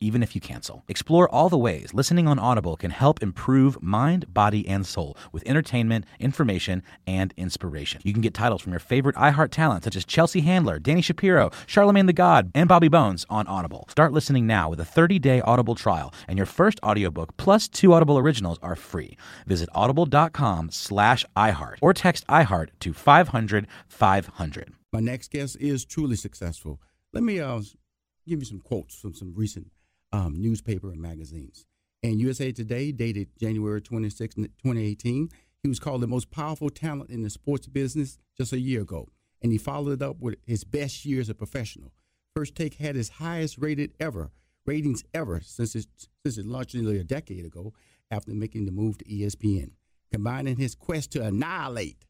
even if you cancel. Explore all the ways listening on Audible can help improve mind, body, and soul with entertainment, information, and inspiration. You can get titles from your favorite iHeart talent such as Chelsea Handler, Dani Shapiro, Charlamagne tha God, and Bobby Bones on Audible. Start listening now with a 30-day Audible trial, and your first audiobook plus two Audible originals are free. Visit audible.com slash iHeart or text iHeart to 500 500. My next guest is truly successful. Let me uh, give you some quotes from some recent um, newspaper and magazines. And USA Today, dated January 26, 2018, he was called the most powerful talent in the sports business just a year ago. And he followed it up with his best year as a professional. First Take had his highest rated ever ratings ever since it, since it launched nearly a decade ago after making the move to ESPN. Combining his quest to annihilate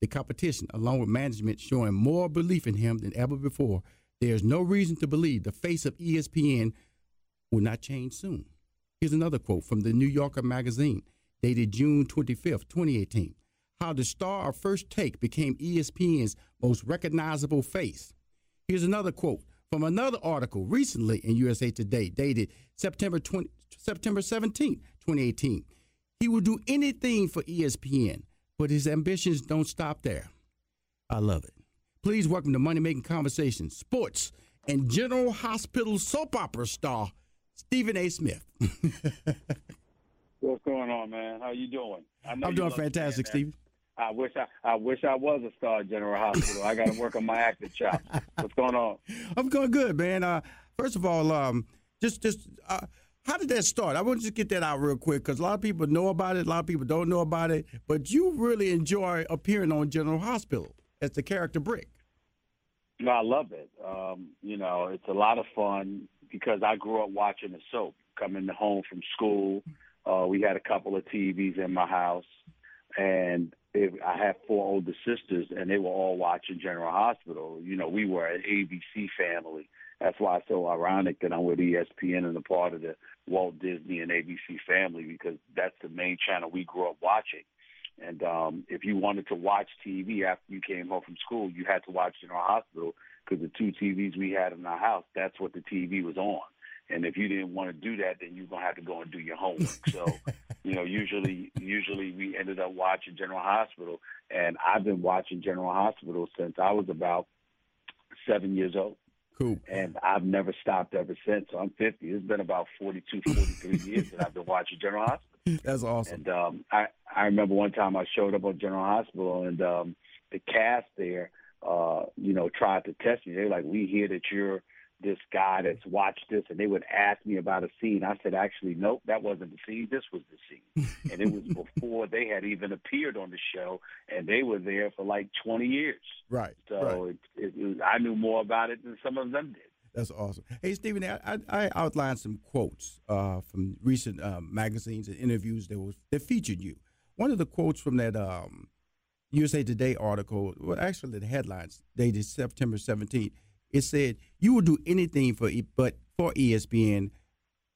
the competition, along with management showing more belief in him than ever before, there's no reason to believe the face of ESPN will not change soon. Here's another quote from the New Yorker magazine, dated June 25th, 2018. How the star of First Take became ESPN's most recognizable face. Here's another quote from another article recently in USA Today, dated September 20, September 17, 2018. He will do anything for ESPN, but his ambitions don't stop there. I love it. Please welcome to Money Making Conversation, sports, and General Hospital soap opera star Stephen A. Smith. What's going on, man? How you doing? I'm doing fantastic, Stephen. I wish I, I wish I was a star at General Hospital. I got to work on my acting chops. What's going on? I'm going good, man. Uh, first of all, um, just just uh, how did that start? I want to just get that out real quick because a lot of people know about it, a lot of people don't know about it. But you really enjoy appearing on General Hospital as the character Brick. No, I love it. Um, you know, it's a lot of fun because I grew up watching the soap. Coming home from school, uh, we had a couple of TVs in my house, and it, I had four older sisters, and they were all watching General Hospital. You know, we were an ABC family. That's why it's so ironic that I'm with ESPN and a part of the Walt Disney and ABC family because that's the main channel we grew up watching. And um, if you wanted to watch TV after you came home from school, you had to watch General Hospital because the two TVs we had in our house, that's what the TV was on. And if you didn't want to do that, then you're gonna have to go and do your homework. So, you know, usually, usually we ended up watching General Hospital, and I've been watching General Hospital since I was about seven years old. Cool. And I've never stopped ever since. So I'm 50. It's been about 42, 43 years that I've been watching General Hospital. That's awesome. And um, I I remember one time I showed up on General Hospital, and um, the cast there uh, you know, tried to test me. They're like, we hear that you're this guy that's watched this, and they would ask me about a scene. I said, actually, nope, that wasn't the scene. This was the scene, and it was before they had even appeared on the show, and they were there for like 20 years. Right. So right. It, it, was, I knew more about it than some of them did. That's awesome. Hey, Stephen, I, I outlined some quotes uh, from recent uh, magazines and interviews that was that featured you. One of the quotes from that um, USA Today article, well, actually the headlines dated September 17th, it said you will do anything for but for ESPN,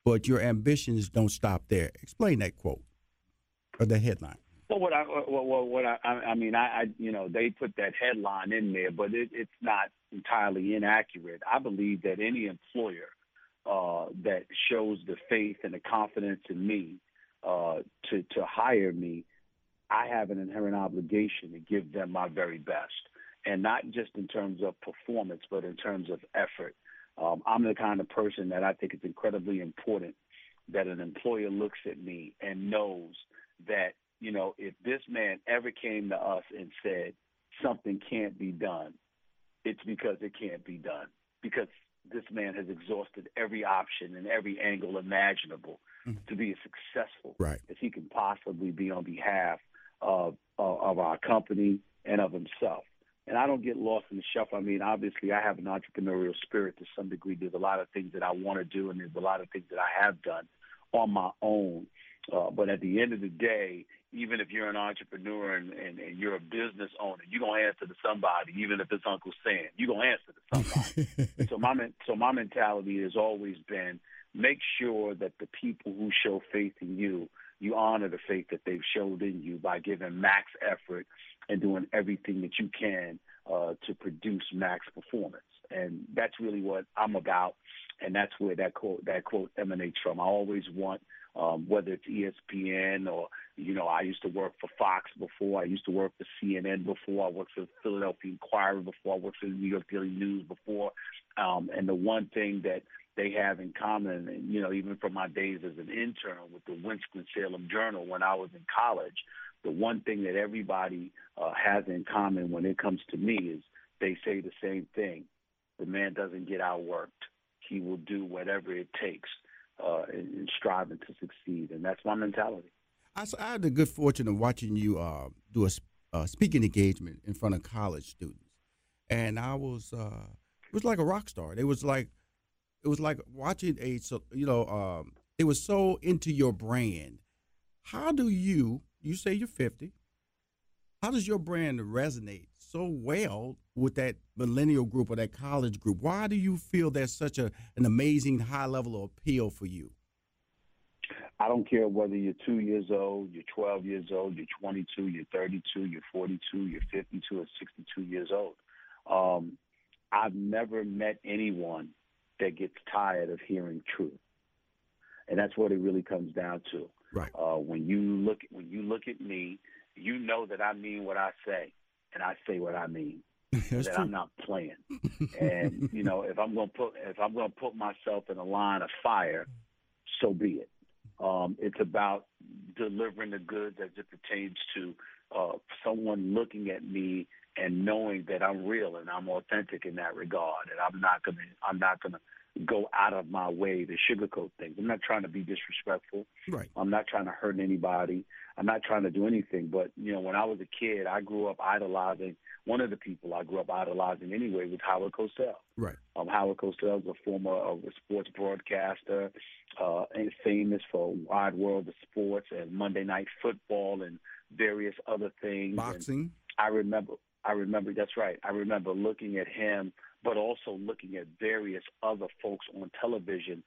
but your ambitions don't stop there. Explain that quote or the headline. Well, what I what, what I I mean I, I you know they put that headline in there, but it, it's not entirely inaccurate. I believe that any employer uh, that shows the faith and the confidence in me uh, to to hire me I have an inherent obligation to give them my very best, and not just in terms of performance, but in terms of effort. Um, I'm the kind of person that I think it's incredibly important that an employer looks at me and knows that, you know, if this man ever came to us and said something can't be done, it's because it can't be done. Because this man has exhausted every option and every angle imaginable mm-hmm. to be as successful right. as he can possibly be on behalf of, of, of our company and of himself. And I don't get lost in the shuffle. I mean, obviously, I have an entrepreneurial spirit to some degree. There's a lot of things that I want to do, and there's a lot of things that I have done on my own. Uh, but at the end of the day, even if you're an entrepreneur and, and, and you're a business owner, you're gonna answer to somebody, even if it's Uncle Sam. You're gonna answer to somebody. so my so my mentality has always been make sure that the people who show faith in you, you honor the faith that they've showed in you by giving max effort and doing everything that you can uh, to produce max performance. And that's really what I'm about, and that's where that quote that quote emanates from. I always want um, whether it's ESPN or, you know, I used to work for Fox before. I used to work for CNN before. I worked for the Philadelphia Inquirer before. I worked for the New York Daily News before. Um, and the one thing that they have in common, and, you know, even from my days as an intern with the Winston-Salem Journal when I was in college, the one thing that everybody uh, has in common when it comes to me is they say the same thing. The man doesn't get outworked. He will do whatever it takes uh, and, striving to succeed. And that's my mentality. I, I had the good fortune of watching you uh, do a uh, speaking engagement in front of college students, and I was uh, it was like a rock star. It was like it was like watching a you know um, it was so into your brand. How do you you say you're 50? How does your brand resonate so well with that millennial group or that college group? Why do you feel there's such a, an amazing high level of appeal for you? I don't care whether you're two years old, you're 12 years old, you're 22, you're 32, you're 42, you're 52, or 62 years old. Um, I've never met anyone that gets tired of hearing truth, and that's what it really comes down to. Right. Uh, when you look when you look at me, you know that I mean what I say and I say what I mean. that true. I'm not playing. and you know, if I'm gonna put if I'm gonna put myself in a line of fire, so be it. Um, it's about delivering the goods as it pertains to uh, someone looking at me and knowing that I'm real and I'm authentic in that regard, and I'm not gonna I'm not gonna go out of my way to sugarcoat things. I'm not trying to be disrespectful. Right. I'm not trying to hurt anybody. I'm not trying to do anything. But you know, when I was a kid, I grew up idolizing one of the people I grew up idolizing anyway was Howard Cosell. Right. Um, Howard Cosell is a former uh, sports broadcaster, uh, and famous for Wide World of Sports and Monday Night Football and various other things. Boxing. And I remember. I remember. That's right. I remember looking at him but also looking at various other folks on television.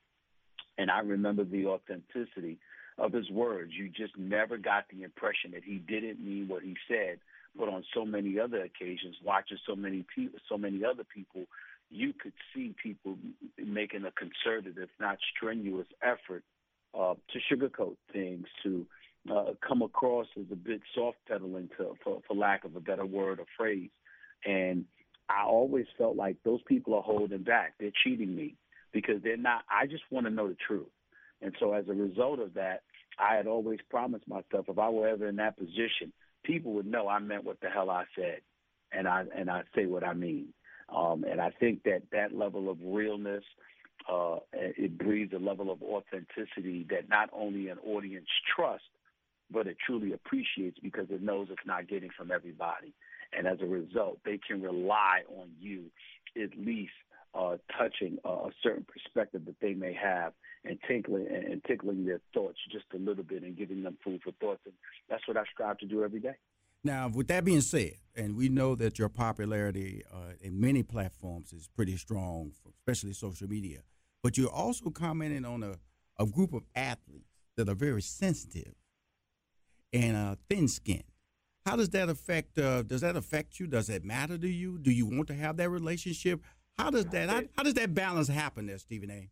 And I remember the authenticity of his words. You just never got the impression that he didn't mean what he said. But on so many other occasions, watching so many people, so many other people, you could see people making a concerted, if not strenuous, effort uh, to sugarcoat things, to uh, come across as a bit soft pedaling, to, for, for lack of a better word or phrase. And I always felt like those people are holding back. They're cheating me because they're not. I just want to know the truth. And so as a result of that, I had always promised myself if I were ever in that position, people would know I meant what the hell I said, and I and I say what I mean. Um, and I think that that level of realness, uh, it breeds a level of authenticity that not only an audience trusts, but it truly appreciates because it knows it's not getting from everybody and as a result, they can rely on you at least uh, touching uh, a certain perspective that they may have and tickling and tickling their thoughts just a little bit and giving them food for thoughts. And that's what I strive to do every day. Now, with that being said, and we know that your popularity uh, in many platforms is pretty strong, especially social media, but you're also commenting on a, a group of athletes that are very sensitive and uh, thin-skinned. How does that affect? Uh, does that affect you? Does it matter to you? Do you want to have that relationship? How does that? How, how does that balance happen there, Stephen A?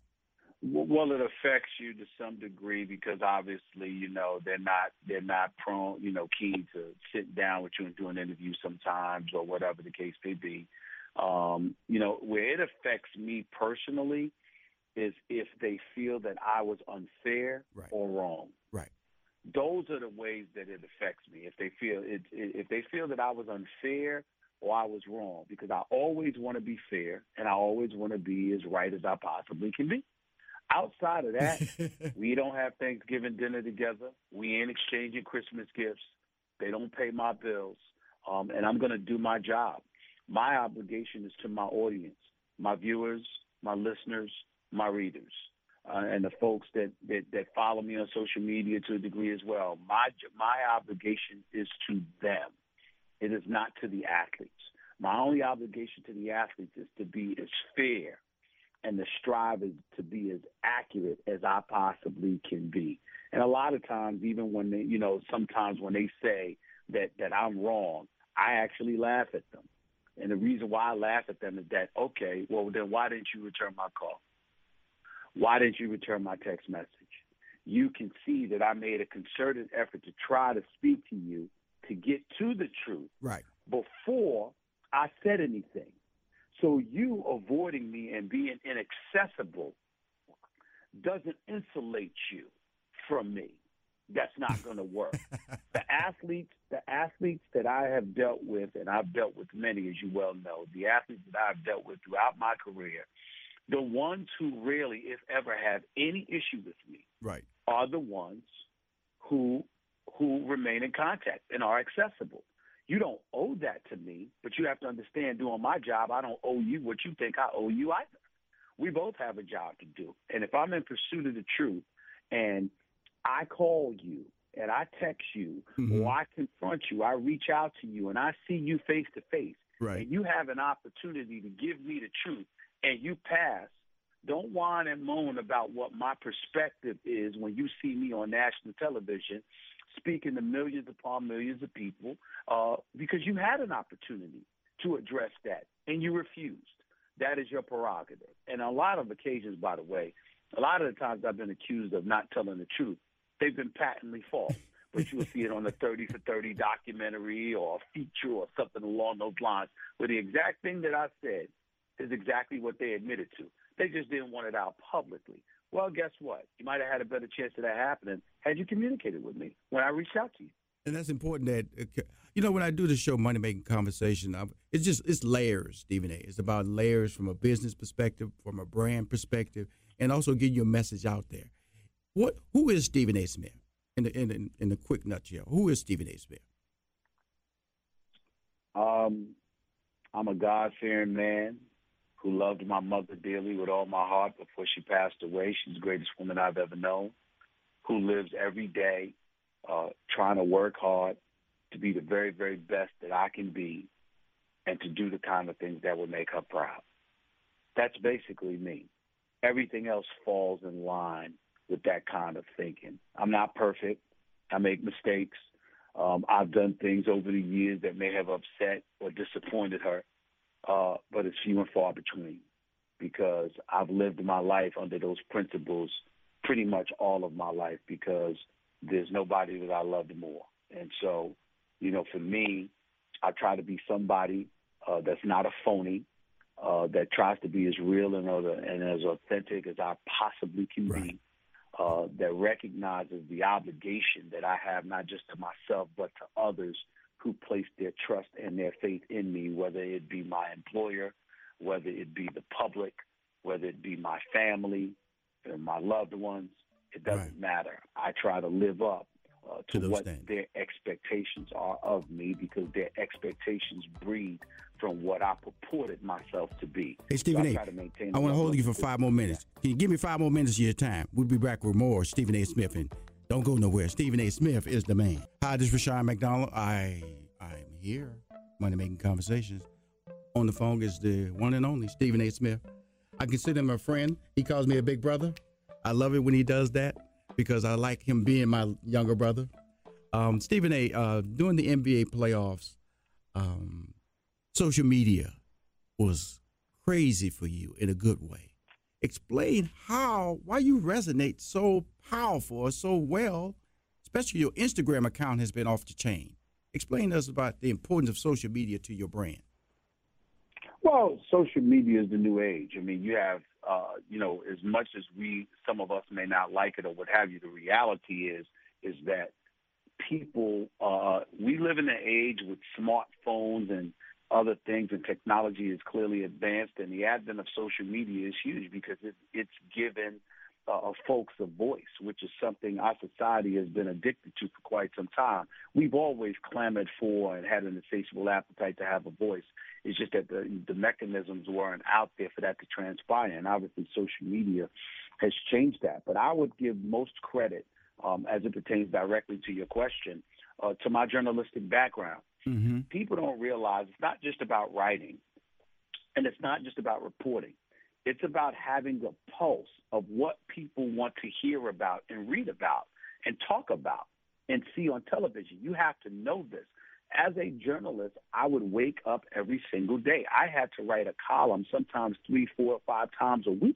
Well, it affects you to some degree because obviously, you know, they're not they're not prone, you know, keen to sit down with you and do an interview sometimes or whatever the case may be. Um, you know, where it affects me personally is if they feel that I was unfair Right. or wrong. Those are the ways that it affects me. If they feel it, if they feel that I was unfair or I was wrong, because I always want to be fair and I always want to be as right as I possibly can be. Outside of that, we don't have Thanksgiving dinner together. We ain't exchanging Christmas gifts. They don't pay my bills. Um, and I'm going to do my job. My obligation is to my audience, my viewers, my listeners, my readers, uh, and the folks that, that, that follow me on social media to a degree as well. My, my obligation is to them. It is not to the athletes. My only obligation to the athletes is to be as fair and to strive to be as accurate as I possibly can be. And a lot of times, even when they, you know, sometimes when they say that that I'm wrong, I actually laugh at them. And the reason why I laugh at them is that, okay, well then why didn't you return my call? Why didn't you return my text message? You can see that I made a concerted effort to try to speak to you to get to the truth right. before I said anything. So you avoiding me and being inaccessible doesn't insulate you from me. That's not going to work. the athletes, the athletes that I have dealt with, and I've dealt with many, as you well know, the athletes that I've dealt with throughout my career, the ones who really, if ever, have any issue with me Right. are the ones who who remain in contact and are accessible. You don't owe that to me, but you have to understand doing my job, I don't owe you what you think I owe you either. We both have a job to do. And if I'm in pursuit of the truth and I call you and I text you Mhm. or I confront you, I reach out to you and I see you face to face Right. and you have an opportunity to give me the truth and you pass, don't whine and moan about what my perspective is when you see me on national television speaking to millions upon millions of people uh, because you had an opportunity to address that and you refused. That is your prerogative. And a lot of occasions, by the way, a lot of the times I've been accused of not telling the truth. They've been patently false. But you'll see it on a 30 for 30 documentary or a feature or something along those lines where the exact thing that I said is exactly what they admitted to. They just didn't want it out publicly. Well, guess what? You might have had a better chance of that happening had you communicated with me when I reached out to you. And that's important that uh, you know when I do the show Money Making Conversation, i it's just it's layers, Stephen A. It's about layers from a business perspective, from a brand perspective, and also getting your message out there. What who is Stephen A. Smith? In the in the, in the quick nutshell, who is Stephen A. Smith? Um, I'm a God fearing man who loved my mother dearly with all my heart before she passed away. She's the greatest woman I've ever known, who lives every day uh, trying to work hard to be the very, very best that I can be and to do the kind of things that would make her proud. That's basically me. Everything else falls in line with that kind of thinking. I'm not perfect. I make mistakes. Um, I've done things over the years that may have upset or disappointed her, uh, but it's few and far between because I've lived my life under those principles pretty much all of my life because there's nobody that I loved more. And so, you know, for me, I try to be somebody uh, that's not a phony, uh, that tries to be as real and, other, and as authentic as I possibly can Right. be uh, that recognizes the obligation that I have not just to myself but to others who place their trust and their faith in me, whether it be my employer, whether it be the public, whether it be my family, and my loved ones. It doesn't Right. matter. I try to live up uh, To to what standards. their expectations are of me because their expectations breed from what I purported myself to be. Hey, Stephen so I A., try to maintain I a want to hold you for five more minutes. Can you give me five more minutes of your time? We'll be back with more Stephen A. Smith, and don't go nowhere. Stephen A. Smith is the man. Hi, this is Rushion McDonald. I I'm here. Money Making Conversations. On the phone is the one and only Stephen A. Smith. I consider him a friend. He calls me a big brother. I love it when he does that because I like him being my younger brother. Um, Stephen A. Uh, during the NBA playoffs, um, social media was crazy for you in a good way. Explain how, why you resonate so powerful or so well, especially your Instagram account has been off the chain. Explain to us about the importance of social media to your brand. Well, social media is the new age. I mean, you have, uh, you know, as much as we, some of us may not like it or what have you, the reality is, is that people, uh, we live in an age with smartphones and other things, and technology is clearly advanced, and the advent of social media is huge because it, it's given uh, folks a voice, which is something our society has been addicted to for quite some time. We've always clamored for and had an insatiable appetite to have a voice. It's just that the, the mechanisms weren't out there for that to transpire, and obviously social media has changed that. But I would give most credit, um, as it pertains directly to your question, uh, to my journalistic background. Mm-hmm. People don't realize it's not just about writing, and it's not just about reporting. It's about having the pulse of what people want to hear about and read about and talk about and see on television. You have to know this. As a journalist, I would wake up every single day. I had to write a column sometimes three, four, five times a week.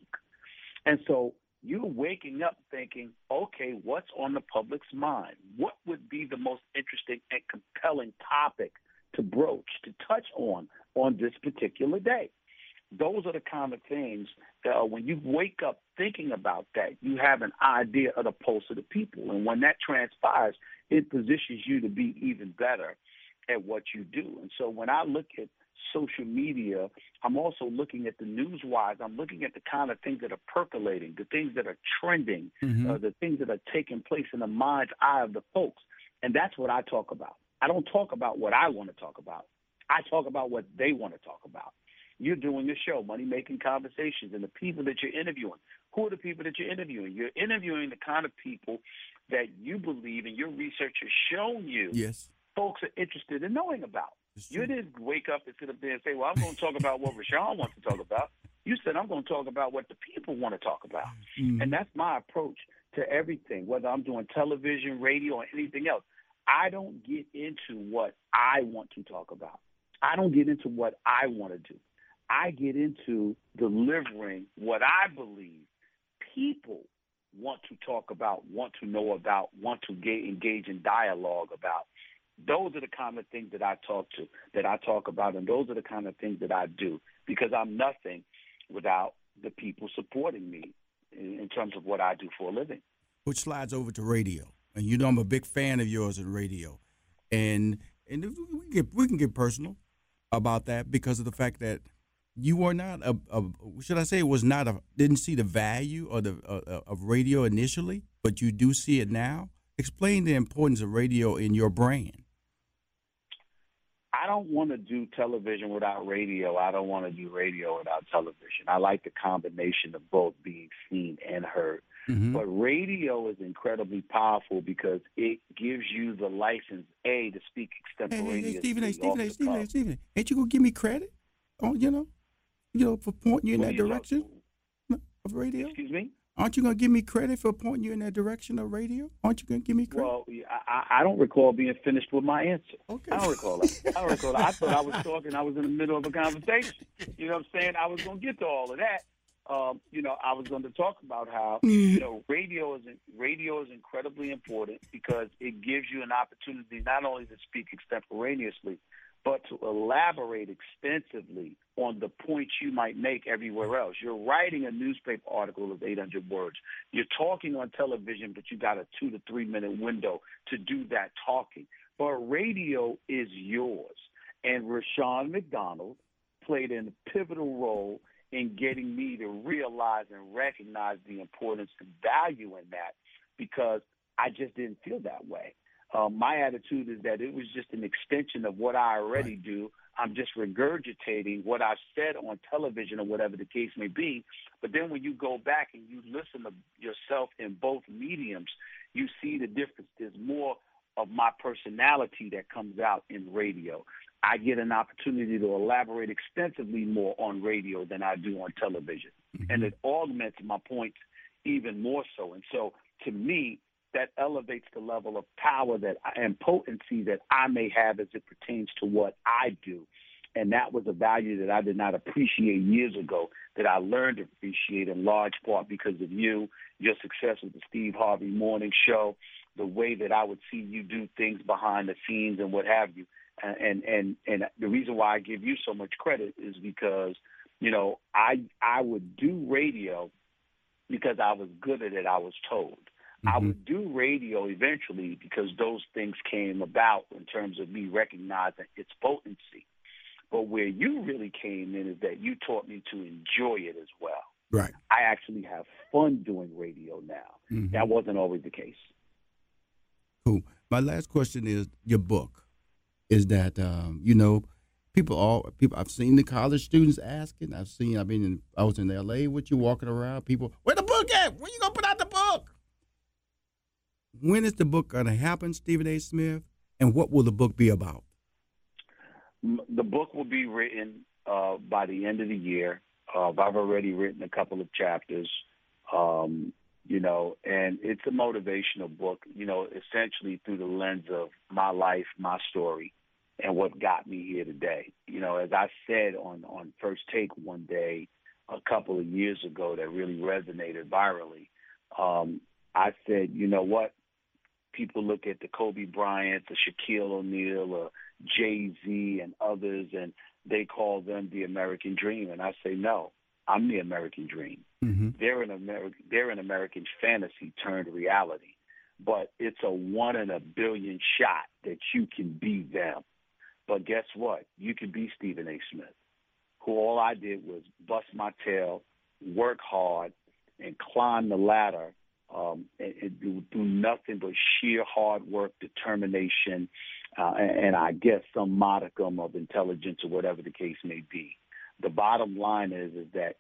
And so you're waking up thinking, okay, what's on the public's mind? What would be the most interesting and compelling topic to broach, to touch on on this particular day? those are the kind of things that uh, when you wake up thinking about that, you have an idea of the pulse of the people. And when that transpires, it positions you to be even better at what you do. And so when I look at social media, I'm also looking at the news wise. I'm looking at the kind of things that are percolating, the things that are trending, mm-hmm. uh, the things that are taking place in the mind's eye of the folks. And that's what I talk about. I don't talk about what I want to talk about. I talk about what they want to talk about. You're doing a show, Money Making Conversations, and the people that you're interviewing. Who are the people that you're interviewing? You're interviewing the kind of people that you believe and your research has shown you yes. folks are interested in knowing about. You didn't wake up and sit up there and say, well, I'm going to talk about what Rushion wants to talk about. You said, I'm going to talk about what the people want to talk about. Mm-hmm. And that's my approach to everything, whether I'm doing television, radio, or anything else. I don't get into what I want to talk about. I don't get into what I want to do. I get into delivering what I believe people want to talk about, want to know about, want to get, engage in dialogue about. Those are the kind of things that I talk to, that I talk about, and those are the kind of things that I do because I'm nothing without the people supporting me in, in terms of what I do for a living. Which slides over to radio, and you know I'm a big fan of yours in radio, and and we can get, we can get personal about that because of the fact that you were not a, a, should I say was not a didn't see the value of the uh, of radio initially, but you do see it now. Explain the importance of radio in your brand. I don't want to do television without radio. I don't want to do radio without television. I like the combination of both being seen and heard. Mm-hmm. But radio is incredibly powerful because it gives you the license A to speak extemporaneously. Hey, hey, hey Stephen, hey, Stephen, hey, Stephen, hey, Stephen, ain't you gonna give me credit? Oh, you know, you know, for pointing you in that direction of radio? Excuse me? Aren't you going to give me credit for pointing you in that direction of radio? Aren't you going to give me credit? Well, I, I don't recall being finished with my answer. Okay. I don't recall that. I don't recall that. I thought I was talking. I was in the middle of a conversation. You know what I'm saying? I was going to get to all of that. Um, you know, I was going to talk about how you know radio is radio is incredibly important because it gives you an opportunity not only to speak extemporaneously, but to elaborate extensively on the points you might make everywhere else. You're writing a newspaper article of 800 words. You're talking on television, but you got a two to three minute window to do that talking. But radio is yours. And Rushion McDonald played a pivotal role in getting me to realize and recognize the importance and value in that because I just didn't feel that way. Um, my attitude is that it was just an extension of what I already right. do. I'm just regurgitating what I've said on television or whatever the case may be. But then when you go back and you listen to yourself in both mediums, you see the difference. There's more of my personality that comes out in radio. I get an opportunity to elaborate extensively more on radio than I do on television. Mm-hmm. And it augments my points even more so. And so to me, that elevates the level of power that and potency that I may have as it pertains to what I do. And that was a value that I did not appreciate years ago that I learned to appreciate in large part because of you, your success with the Steve Harvey Morning Show, the way that I would see you do things behind the scenes and what have you. And and and the reason why I give you so much credit is because you know I I would do radio because I was good at it. I was told. Mm-hmm. I would do radio eventually because those things came about in terms of me recognizing its potency. But where you really came in is that you taught me to enjoy it as well. Right. I actually have fun doing radio now. Mm-hmm. That wasn't always the case. Cool. My last question is your book. Is that um, you know people all people I've seen the college students asking. I've seen I've been in I was in L.A. with you walking around. People, where the book at? When you gonna put out the book? When is the book gonna happen, Stephen A. Smith? And what will the book be about? The book will be written uh, by the end of the year. Uh, I've already written a couple of chapters, um, you know, and it's a motivational book, you know, essentially through the lens of my life, my story, and what got me here today. You know, as I said on on First Take one day a couple of years ago, that really resonated virally. Um, I said, you know what? People look at the Kobe Bryant, the Shaquille O'Neal, or Jay Z and others, and they call them the American dream. And I say, no, I'm the American dream. Mm-hmm. They're an American, they're an American fantasy turned reality. But it's a one in a billion shot that you can be them. But guess what? You can be Stephen A. Smith, who all I did was bust my tail, work hard, and climb the ladder um, and, and do, do nothing but sheer hard work, determination, uh, and, and I guess some modicum of intelligence or whatever the case may be. The bottom line is is that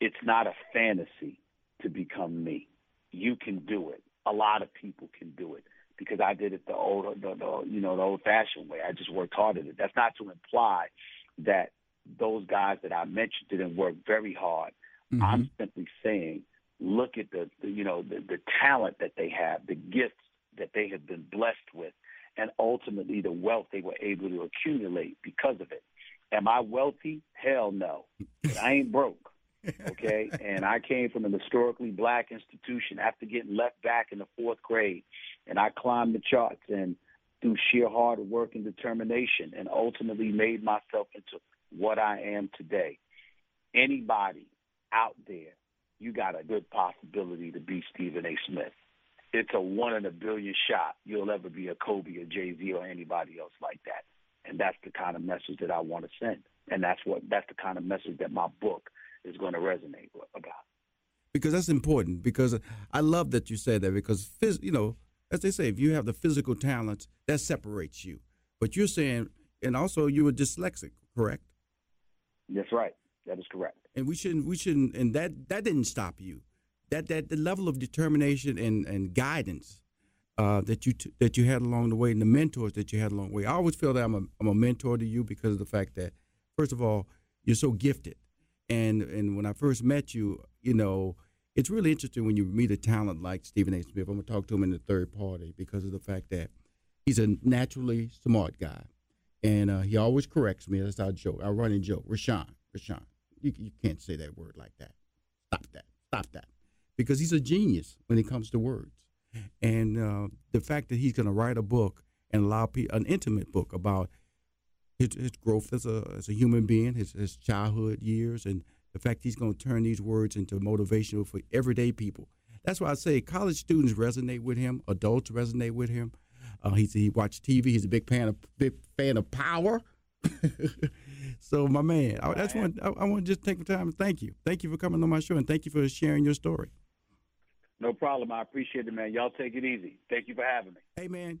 it's not a fantasy to become me. You can do it. A lot of people can do it because I did it the old, the, the you know, the old-fashioned way. I just worked hard at it. That's not to imply that those guys that I mentioned didn't work very hard. Mm-hmm. I'm simply saying, look at the, the you know, the, the talent that they have, the gifts that they have been blessed with, and ultimately the wealth they were able to accumulate because of it. Am I wealthy? Hell no. But I ain't broke. Okay. and I came from an historically black institution after getting left back in the fourth grade. And I climbed the charts and through sheer hard work and determination and ultimately made myself into what I am today. Anybody out there, you got a good possibility to be Stephen A. Smith it's a one in a billion shot you'll ever be a Kobe or Jay Z or anybody else like that. And that's the kind of message that I want to send. And that's what that's the kind of message that my book is going to resonate about. Because that's important. Because I love that you said that. Because phys- you know, as they say, if you have the physical talents, that separates you. But you're saying, and also you were dyslexic, correct? That's right. That is correct. And we shouldn't. We shouldn't. And that that didn't stop you that that the level of determination and and guidance uh, that you t- that you had along the way and the mentors that you had along the way. I always feel that I'm a I'm a mentor to you because of the fact that first of all you're so gifted, and and when I first met you, you know. It's really interesting when you meet a talent like Stephen A. Smith. I'm gonna talk to him in the third party because of the fact that he's a naturally smart guy, and uh, he always corrects me. That's our joke, our running joke. Rushion, Rushion, you, you can't say that word like that. Stop that. Stop that because he's a genius when it comes to words. And uh, the fact that he's going to write a book and allow people, an intimate book about his, his growth as a, as a human being, his, his childhood years, and the fact he's going to turn these words into motivational for everyday people. That's why I say college students resonate with him, adults resonate with him. Uh, he's, he watched TV. He's a big fan of big fan of power. so, my man, I, that's one. I, I want to just take the time to thank you. Thank you for coming on my show, and thank you for sharing your story. No problem. I appreciate it, man. Y'all take it easy. Thank you for having me. Hey, man.